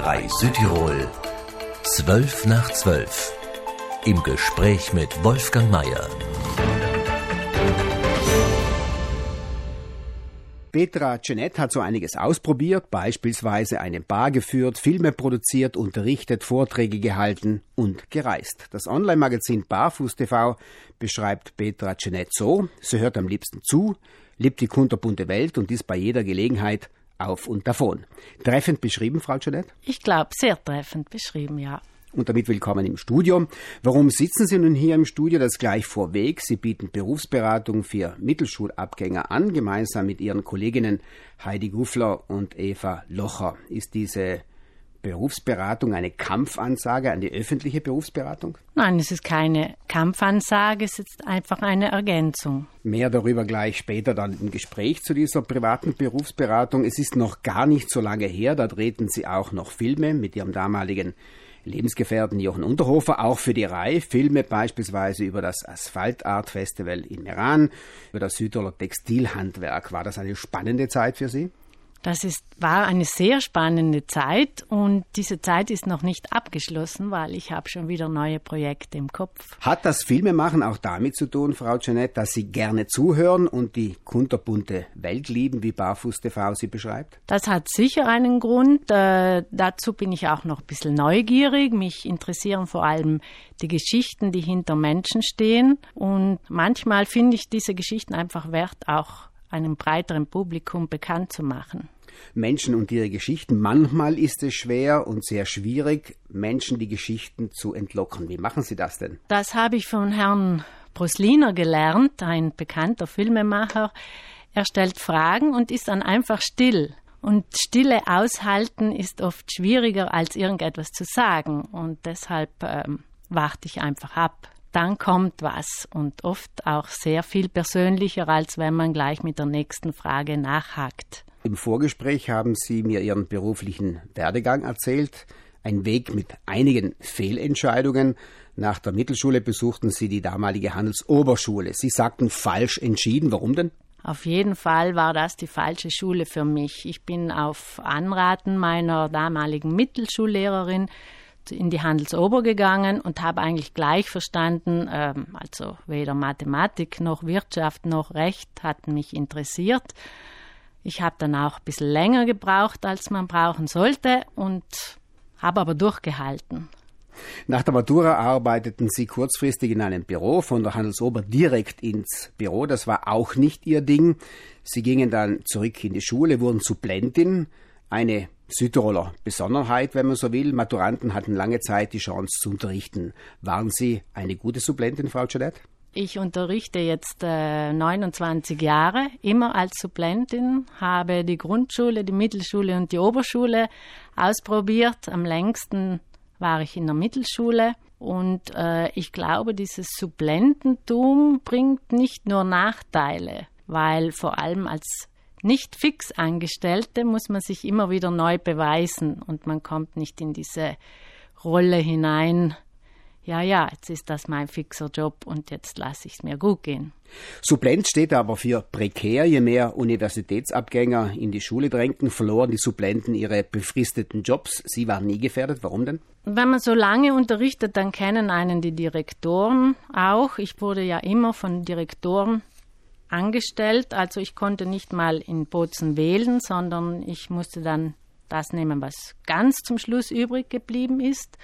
103 Südtirol 12 nach 12 im Gespräch mit Wolfgang Mayer. Petra Jeanette hat so einiges ausprobiert, beispielsweise eine Bar geführt, Filme produziert, unterrichtet, Vorträge gehalten und gereist. Das Online-Magazin Barfuß TV beschreibt Petra Jeanette so, sie hört am liebsten zu, liebt die kunterbunte Welt und ist bei jeder Gelegenheit auf und davon. Treffend beschrieben, Frau Jeanette? Ich glaube, sehr treffend beschrieben, ja. Und damit willkommen im Studio. Warum sitzen Sie nun hier im Studio? Das gleich vorweg. Sie bieten Berufsberatung für Mittelschulabgänger an, gemeinsam mit Ihren Kolleginnen Heidi Guffler und Eva Locher. Ist diese Berufsberatung eine Kampfansage an die öffentliche Berufsberatung? Nein, es ist keine Kampfansage, es ist einfach eine Ergänzung. Mehr darüber gleich später dann im Gespräch zu dieser privaten Berufsberatung. Es ist noch gar nicht so lange her, da drehten Sie auch noch Filme mit Ihrem damaligen Lebensgefährten Jochen Unterhofer, auch für die Reihe Filme beispielsweise über das Asphalt Art Festival in Meran, über das Südtiroler Textilhandwerk. War das eine spannende Zeit für Sie? Das ist, war eine sehr spannende Zeit und diese Zeit ist noch nicht abgeschlossen, weil ich habe schon wieder neue Projekte im Kopf. Hat das Filmemachen auch damit zu tun, Frau Jeanette, dass Sie gerne zuhören und die kunterbunte Welt lieben, wie Barfuß TV sie beschreibt? Das hat sicher einen Grund. Äh, dazu bin ich auch noch ein bisschen neugierig. Mich interessieren vor allem die Geschichten, die hinter Menschen stehen. Und manchmal finde ich diese Geschichten einfach wert, auch einem breiteren Publikum bekannt zu machen. Menschen und ihre Geschichten. Manchmal ist es schwer und sehr schwierig, Menschen die Geschichten zu entlocken. Wie machen Sie das denn? Das habe ich von Herrn Brosliner gelernt, ein bekannter Filmemacher. Er stellt Fragen und ist dann einfach still. Und Stille aushalten ist oft schwieriger, als irgendetwas zu sagen. Und deshalb ähm, warte ich einfach ab dann kommt was und oft auch sehr viel persönlicher, als wenn man gleich mit der nächsten Frage nachhakt. Im Vorgespräch haben Sie mir Ihren beruflichen Werdegang erzählt. Ein Weg mit einigen Fehlentscheidungen. Nach der Mittelschule besuchten Sie die damalige Handelsoberschule. Sie sagten falsch entschieden. Warum denn? Auf jeden Fall war das die falsche Schule für mich. Ich bin auf Anraten meiner damaligen Mittelschullehrerin in die Handelsober gegangen und habe eigentlich gleich verstanden, ähm, also weder Mathematik noch Wirtschaft noch Recht hatten mich interessiert. Ich habe dann auch ein bisschen länger gebraucht, als man brauchen sollte und habe aber durchgehalten. Nach der Matura arbeiteten Sie kurzfristig in einem Büro, von der Handelsober direkt ins Büro. Das war auch nicht Ihr Ding. Sie gingen dann zurück in die Schule, wurden Supplentin, eine Südtiroler Besonderheit, wenn man so will. Maturanten hatten lange Zeit die Chance zu unterrichten. Waren Sie eine gute Supplentin, Frau Jeanette? Ich unterrichte jetzt äh, 29 Jahre, immer als Supplentin, habe die Grundschule, die Mittelschule und die Oberschule ausprobiert. Am längsten war ich in der Mittelschule. Und äh, ich glaube, dieses Supplententum bringt nicht nur Nachteile, weil vor allem als nicht fix Angestellte muss man sich immer wieder neu beweisen und man kommt nicht in diese Rolle hinein. Ja, ja, jetzt ist das mein fixer Job und jetzt lasse ich es mir gut gehen. Supplent steht aber für prekär. Je mehr Universitätsabgänger in die Schule drängten, verloren die Supplenten ihre befristeten Jobs. Sie waren nie gefährdet. Warum denn? Wenn man so lange unterrichtet, dann kennen einen die Direktoren auch. Ich wurde ja immer von Direktoren angestellt. Also ich konnte nicht mal in Bozen wählen, sondern ich musste dann das nehmen, was ganz zum Schluss übrig geblieben ist.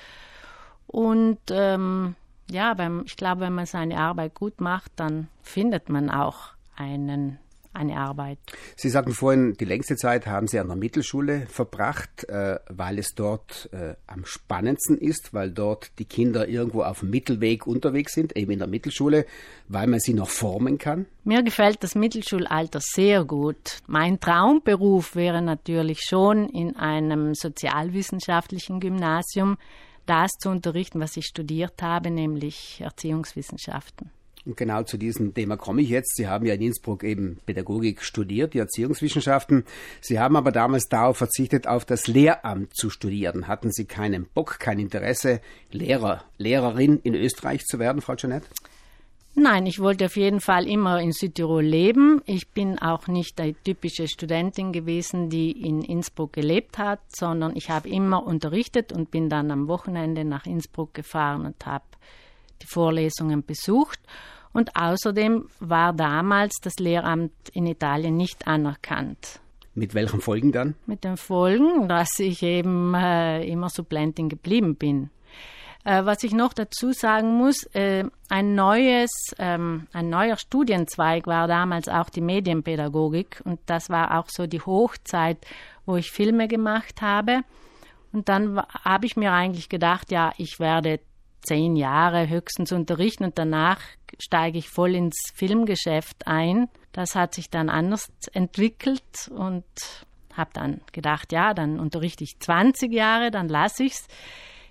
Und ähm, ja, wenn, ich glaube, wenn man seine Arbeit gut macht, dann findet man auch einen eine Arbeit. Sie sagten vorhin, die längste Zeit haben Sie an der Mittelschule verbracht, äh, weil es dort äh, am spannendsten ist, weil dort die Kinder irgendwo auf dem Mittelweg unterwegs sind, eben in der Mittelschule, weil man sie noch formen kann. Mir gefällt das Mittelschulalter sehr gut. Mein Traumberuf wäre natürlich schon in einem sozialwissenschaftlichen Gymnasium das zu unterrichten, was ich studiert habe, nämlich Erziehungswissenschaften. Und genau zu diesem Thema komme ich jetzt. Sie haben ja in Innsbruck eben Pädagogik studiert, die Erziehungswissenschaften. Sie haben aber damals darauf verzichtet, auf das Lehramt zu studieren. Hatten Sie keinen Bock, kein Interesse, Lehrer, Lehrerin in Österreich zu werden, Frau Jeanette? Nein, ich wollte auf jeden Fall immer in Südtirol leben. Ich bin auch nicht eine typische Studentin gewesen, die in Innsbruck gelebt hat, sondern ich habe immer unterrichtet und bin dann am Wochenende nach Innsbruck gefahren und habe die Vorlesungen besucht. Und außerdem war damals das Lehramt in Italien nicht anerkannt. Mit welchen Folgen dann? Mit den Folgen, dass ich eben äh, immer Supplentin geblieben bin. Äh, was ich noch dazu sagen muss, äh, ein neues, ähm, ein neuer Studienzweig war damals auch die Medienpädagogik und das war auch so die Hochzeit, wo ich Filme gemacht habe. Und dann habe ich mir eigentlich gedacht, ja, ich werde zehn Jahre höchstens unterrichten und danach steige ich voll ins Filmgeschäft ein. Das hat sich dann anders entwickelt und habe dann gedacht, ja, dann unterrichte ich 20 Jahre, dann lasse ich es.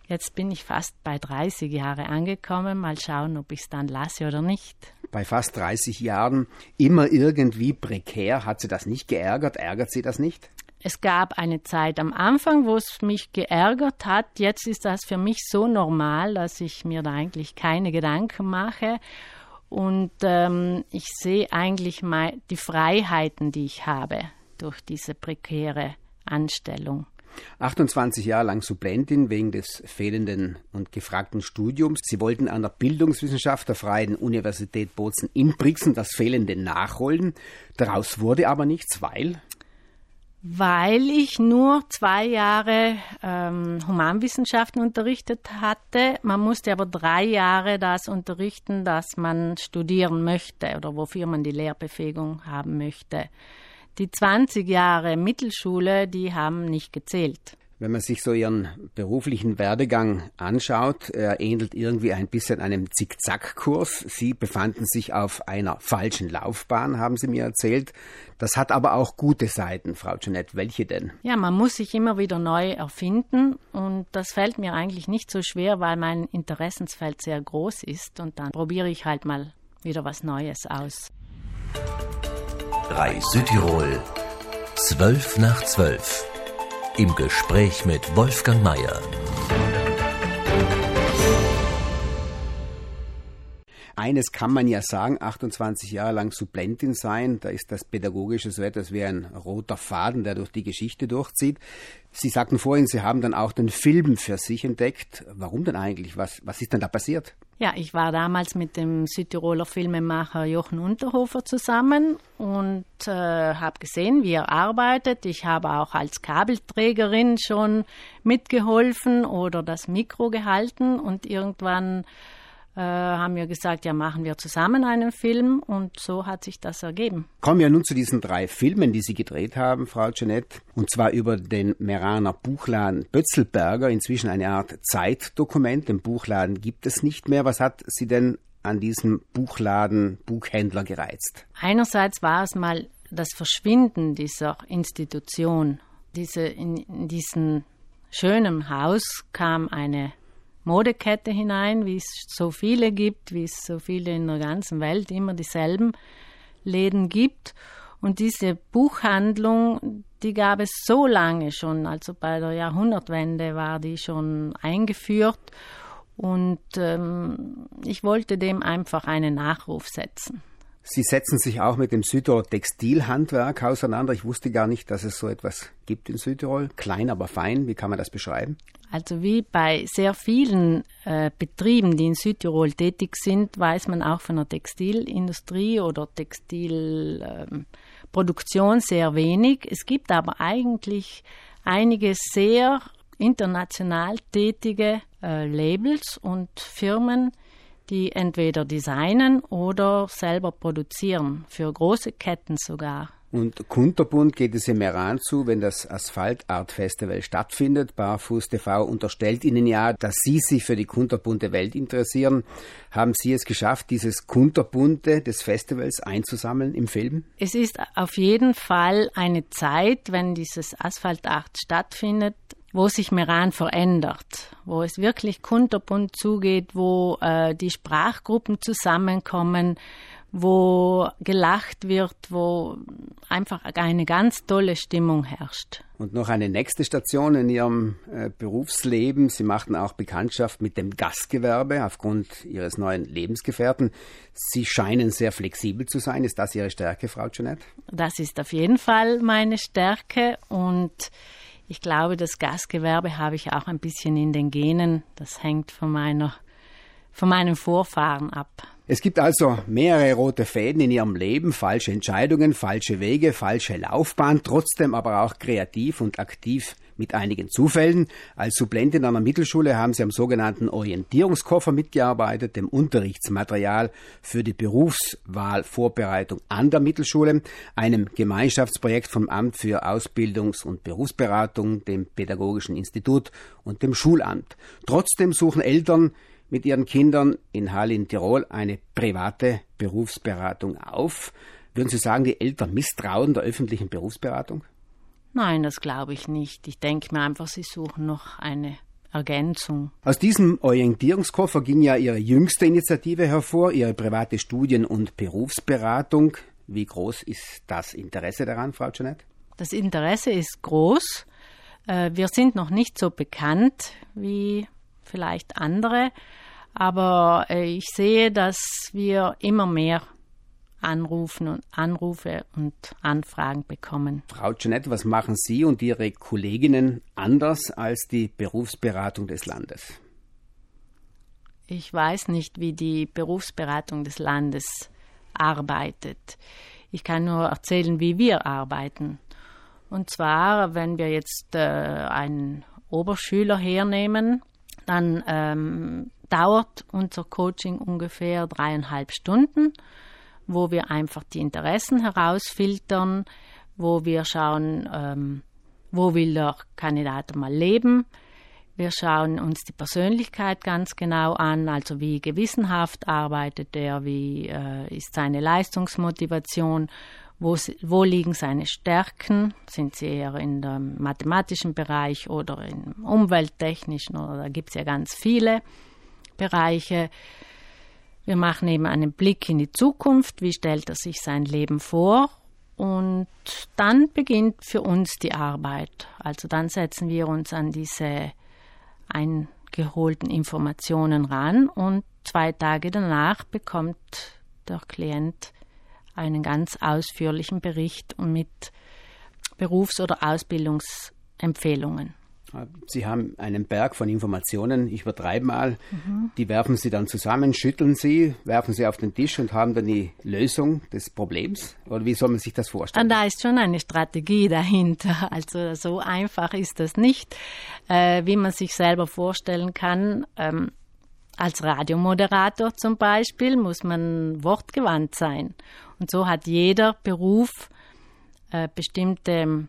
Jetzt bin ich fast bei 30 Jahre angekommen. Mal schauen, ob ich es dann lasse oder nicht. Bei fast 30 Jahren immer irgendwie prekär. Hat Sie das nicht geärgert? Ärgert Sie das nicht? Es gab eine Zeit am Anfang, wo es mich geärgert hat. Jetzt ist das für mich so normal, dass ich mir da eigentlich keine Gedanken mache. Und ähm, ich sehe eigentlich mal die Freiheiten, die ich habe durch diese prekäre Anstellung. 28 Jahre lang Supplentin wegen des fehlenden und gefragten Studiums. Sie wollten an der Bildungswissenschaft der Freien Universität Bozen in Brixen das Fehlende nachholen. Daraus wurde aber nichts, weil weil ich nur zwei Jahre ähm, Humanwissenschaften unterrichtet hatte. Man musste aber drei Jahre das unterrichten, das man studieren möchte oder wofür man die Lehrbefähigung haben möchte. Die 20 Jahre Mittelschule, die haben nicht gezählt. Wenn man sich so Ihren beruflichen Werdegang anschaut, er ähnelt irgendwie ein bisschen einem Zickzackkurs. Sie befanden sich auf einer falschen Laufbahn, haben Sie mir erzählt. Das hat aber auch gute Seiten, Frau Jeanette. Welche denn? Ja, man muss sich immer wieder neu erfinden und das fällt mir eigentlich nicht so schwer, weil mein Interessensfeld sehr groß ist und dann probiere ich halt mal wieder was Neues aus. 3 Südtirol, 12 nach 12. Im Gespräch mit Wolfgang Mayer. Eines kann man ja sagen, 28 Jahre lang Supplentin sein, da ist das pädagogische so etwas wie ein roter Faden, der durch die Geschichte durchzieht. Sie sagten vorhin, Sie haben dann auch den Film für sich entdeckt. Warum denn eigentlich? Was, was ist denn da passiert? Ja, ich war damals mit dem Südtiroler Filmemacher Jochen Unterhofer zusammen und äh, habe gesehen, wie er arbeitet. Ich habe auch als Kabelträgerin schon mitgeholfen oder das Mikro gehalten und irgendwann äh, haben wir gesagt, ja, machen wir zusammen einen Film und so hat sich das ergeben. Kommen wir nun zu diesen drei Filmen, die Sie gedreht haben, Frau Jeanette, und zwar über den Meraner Buchladen Bötzelberger, inzwischen eine Art Zeitdokument. Den Buchladen gibt es nicht mehr. Was hat Sie denn an diesem Buchladen Buchhändler gereizt? Einerseits war es mal das Verschwinden dieser Institution. Diese, in, in diesem schönen Haus kam eine Modekette hinein, wie es so viele gibt, wie es so viele in der ganzen Welt immer dieselben Läden gibt. Und diese Buchhandlung, die gab es so lange schon, also bei der Jahrhundertwende war die schon eingeführt. Und ähm, ich wollte dem einfach einen Nachruf setzen. Sie setzen sich auch mit dem Südtirol Textilhandwerk auseinander. Ich wusste gar nicht, dass es so etwas gibt in Südtirol. Klein, aber fein. Wie kann man das beschreiben? Also wie bei sehr vielen äh, Betrieben, die in Südtirol tätig sind, weiß man auch von der Textilindustrie oder Textilproduktion äh, sehr wenig. Es gibt aber eigentlich einige sehr international tätige äh, Labels und Firmen, die entweder designen oder selber produzieren, für große Ketten sogar. Und kunterbunt geht es im Iran zu, wenn das Asphalt Art Festival stattfindet. Barfuß TV unterstellt Ihnen ja, dass Sie sich für die kunterbunte Welt interessieren. Haben Sie es geschafft, dieses kunterbunte des Festivals einzusammeln im Film? Es ist auf jeden Fall eine Zeit, wenn dieses Asphalt Art stattfindet, wo sich Meran verändert, wo es wirklich kunterbunt zugeht, wo äh, die Sprachgruppen zusammenkommen, wo gelacht wird, wo einfach eine ganz tolle Stimmung herrscht. Und noch eine nächste Station in Ihrem äh, Berufsleben. Sie machten auch Bekanntschaft mit dem Gastgewerbe aufgrund Ihres neuen Lebensgefährten. Sie scheinen sehr flexibel zu sein. Ist das Ihre Stärke, Frau Jeanette? Das ist auf jeden Fall meine Stärke und ich glaube, das Gastgewerbe habe ich auch ein bisschen in den Genen. Das hängt von meiner, von meinen Vorfahren ab. Es gibt also mehrere rote Fäden in ihrem Leben, falsche Entscheidungen, falsche Wege, falsche Laufbahn, trotzdem aber auch kreativ und aktiv mit einigen Zufällen. Als Supplentin an der Mittelschule haben sie am sogenannten Orientierungskoffer mitgearbeitet, dem Unterrichtsmaterial für die Berufswahlvorbereitung an der Mittelschule, einem Gemeinschaftsprojekt vom Amt für Ausbildungs- und Berufsberatung, dem Pädagogischen Institut und dem Schulamt. Trotzdem suchen Eltern mit ihren Kindern in Hall in Tirol eine private Berufsberatung auf. Würden Sie sagen, die Eltern misstrauen der öffentlichen Berufsberatung? Nein, das glaube ich nicht. Ich denke mir einfach, sie suchen noch eine Ergänzung. Aus diesem Orientierungskoffer ging ja Ihre jüngste Initiative hervor, Ihre private Studien- und Berufsberatung. Wie groß ist das Interesse daran, Frau Janet? Das Interesse ist groß. Äh, wir sind noch nicht so bekannt wie vielleicht andere. Aber äh, ich sehe, dass wir immer mehr Anrufen und Anrufe und Anfragen bekommen. Frau Jeanette, was machen Sie und Ihre Kolleginnen anders als die Berufsberatung des Landes? Ich weiß nicht, wie die Berufsberatung des Landes arbeitet. Ich kann nur erzählen, wie wir arbeiten. Und zwar, wenn wir jetzt äh, einen Oberschüler hernehmen, dann ähm, dauert unser Coaching ungefähr dreieinhalb Stunden, wo wir einfach die Interessen herausfiltern, wo wir schauen, ähm, wo will der Kandidat mal leben. Wir schauen uns die Persönlichkeit ganz genau an, also wie gewissenhaft arbeitet er, wie äh, ist seine Leistungsmotivation wo, wo liegen seine Stärken? Sind sie eher in dem mathematischen Bereich oder im umwelttechnischen? Oder da gibt es ja ganz viele Bereiche. Wir machen eben einen Blick in die Zukunft. Wie stellt er sich sein Leben vor? Und dann beginnt für uns die Arbeit. Also dann setzen wir uns an diese eingeholten Informationen ran und zwei Tage danach bekommt der Klient einen ganz ausführlichen Bericht mit Berufs- oder Ausbildungsempfehlungen. Sie haben einen Berg von Informationen, ich übertreibe mal, mhm. die werfen Sie dann zusammen, schütteln Sie, werfen Sie auf den Tisch und haben dann die Lösung des Problems? Oder wie soll man sich das vorstellen? Da ist schon eine Strategie dahinter. Also so einfach ist das nicht, äh, wie man sich selber vorstellen kann. Ähm, als Radiomoderator zum Beispiel muss man wortgewandt sein. Und so hat jeder Beruf äh, bestimmte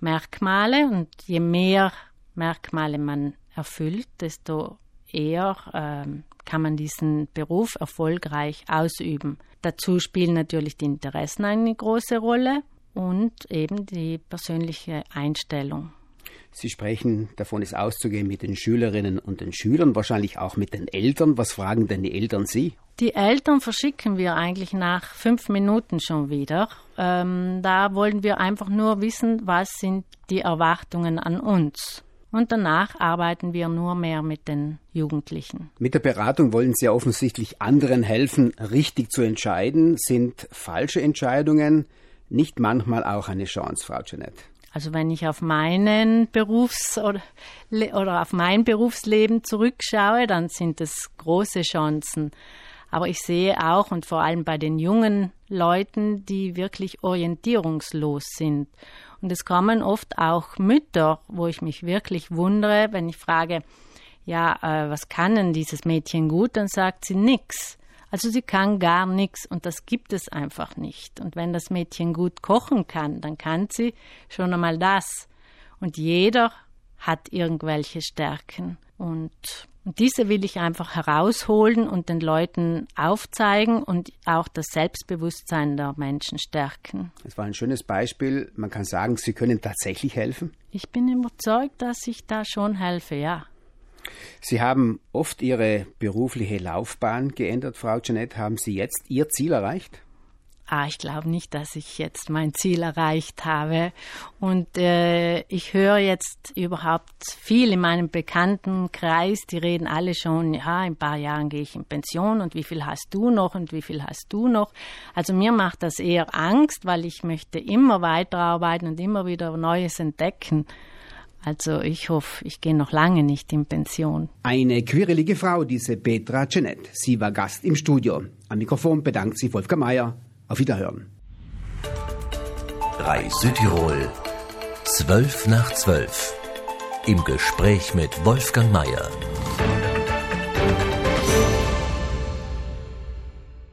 Merkmale und je mehr Merkmale man erfüllt, desto eher äh, kann man diesen Beruf erfolgreich ausüben. Dazu spielen natürlich die Interessen eine große Rolle und eben die persönliche Einstellung. Sie sprechen davon, es auszugehen mit den Schülerinnen und den Schülern, wahrscheinlich auch mit den Eltern. Was fragen denn die Eltern Sie? Die Eltern verschicken wir eigentlich nach fünf Minuten schon wieder. Ähm, da wollen wir einfach nur wissen, was sind die Erwartungen an uns. Und danach arbeiten wir nur mehr mit den Jugendlichen. Mit der Beratung wollen Sie ja offensichtlich anderen helfen, richtig zu entscheiden. Sind falsche Entscheidungen nicht manchmal auch eine Chance, Frau Jeanette? Also wenn ich auf meinen Berufs- oder, oder auf mein Berufsleben zurückschaue, dann sind es große Chancen. Aber ich sehe auch und vor allem bei den jungen Leuten, die wirklich orientierungslos sind. Und es kommen oft auch Mütter, wo ich mich wirklich wundere, wenn ich frage, ja, äh, was kann denn dieses Mädchen gut? Dann sagt sie nichts. Also sie kann gar nichts und das gibt es einfach nicht. Und wenn das Mädchen gut kochen kann, dann kann sie schon einmal das. Und jeder hat irgendwelche Stärken. Und, und diese will ich einfach herausholen und den Leuten aufzeigen und auch das Selbstbewusstsein der Menschen stärken. Das war ein schönes Beispiel. Man kann sagen, Sie können tatsächlich helfen. Ich bin überzeugt, dass ich da schon helfe, ja. Sie haben oft Ihre berufliche Laufbahn geändert, Frau Jeanette. Haben Sie jetzt Ihr Ziel erreicht? ah, ich glaube nicht, dass ich jetzt mein Ziel erreicht habe. Und äh, ich höre jetzt überhaupt viel in meinem Bekanntenkreis, die reden alle schon, ja, in ein paar Jahren gehe ich in Pension und wie viel hast du noch und wie viel hast du noch. Also mir macht das eher Angst, weil ich möchte immer weiterarbeiten und immer wieder Neues entdecken. Also ich hoffe, ich gehe noch lange nicht in Pension. Eine quirlige Frau, diese Petra Jeanette. Sie war Gast im Studio. Am Mikrofon bedankt sich Wolfgang Mayer. Auf Wiederhören. 3 Südtirol, 12 nach 12. Im Gespräch mit Wolfgang Mayer.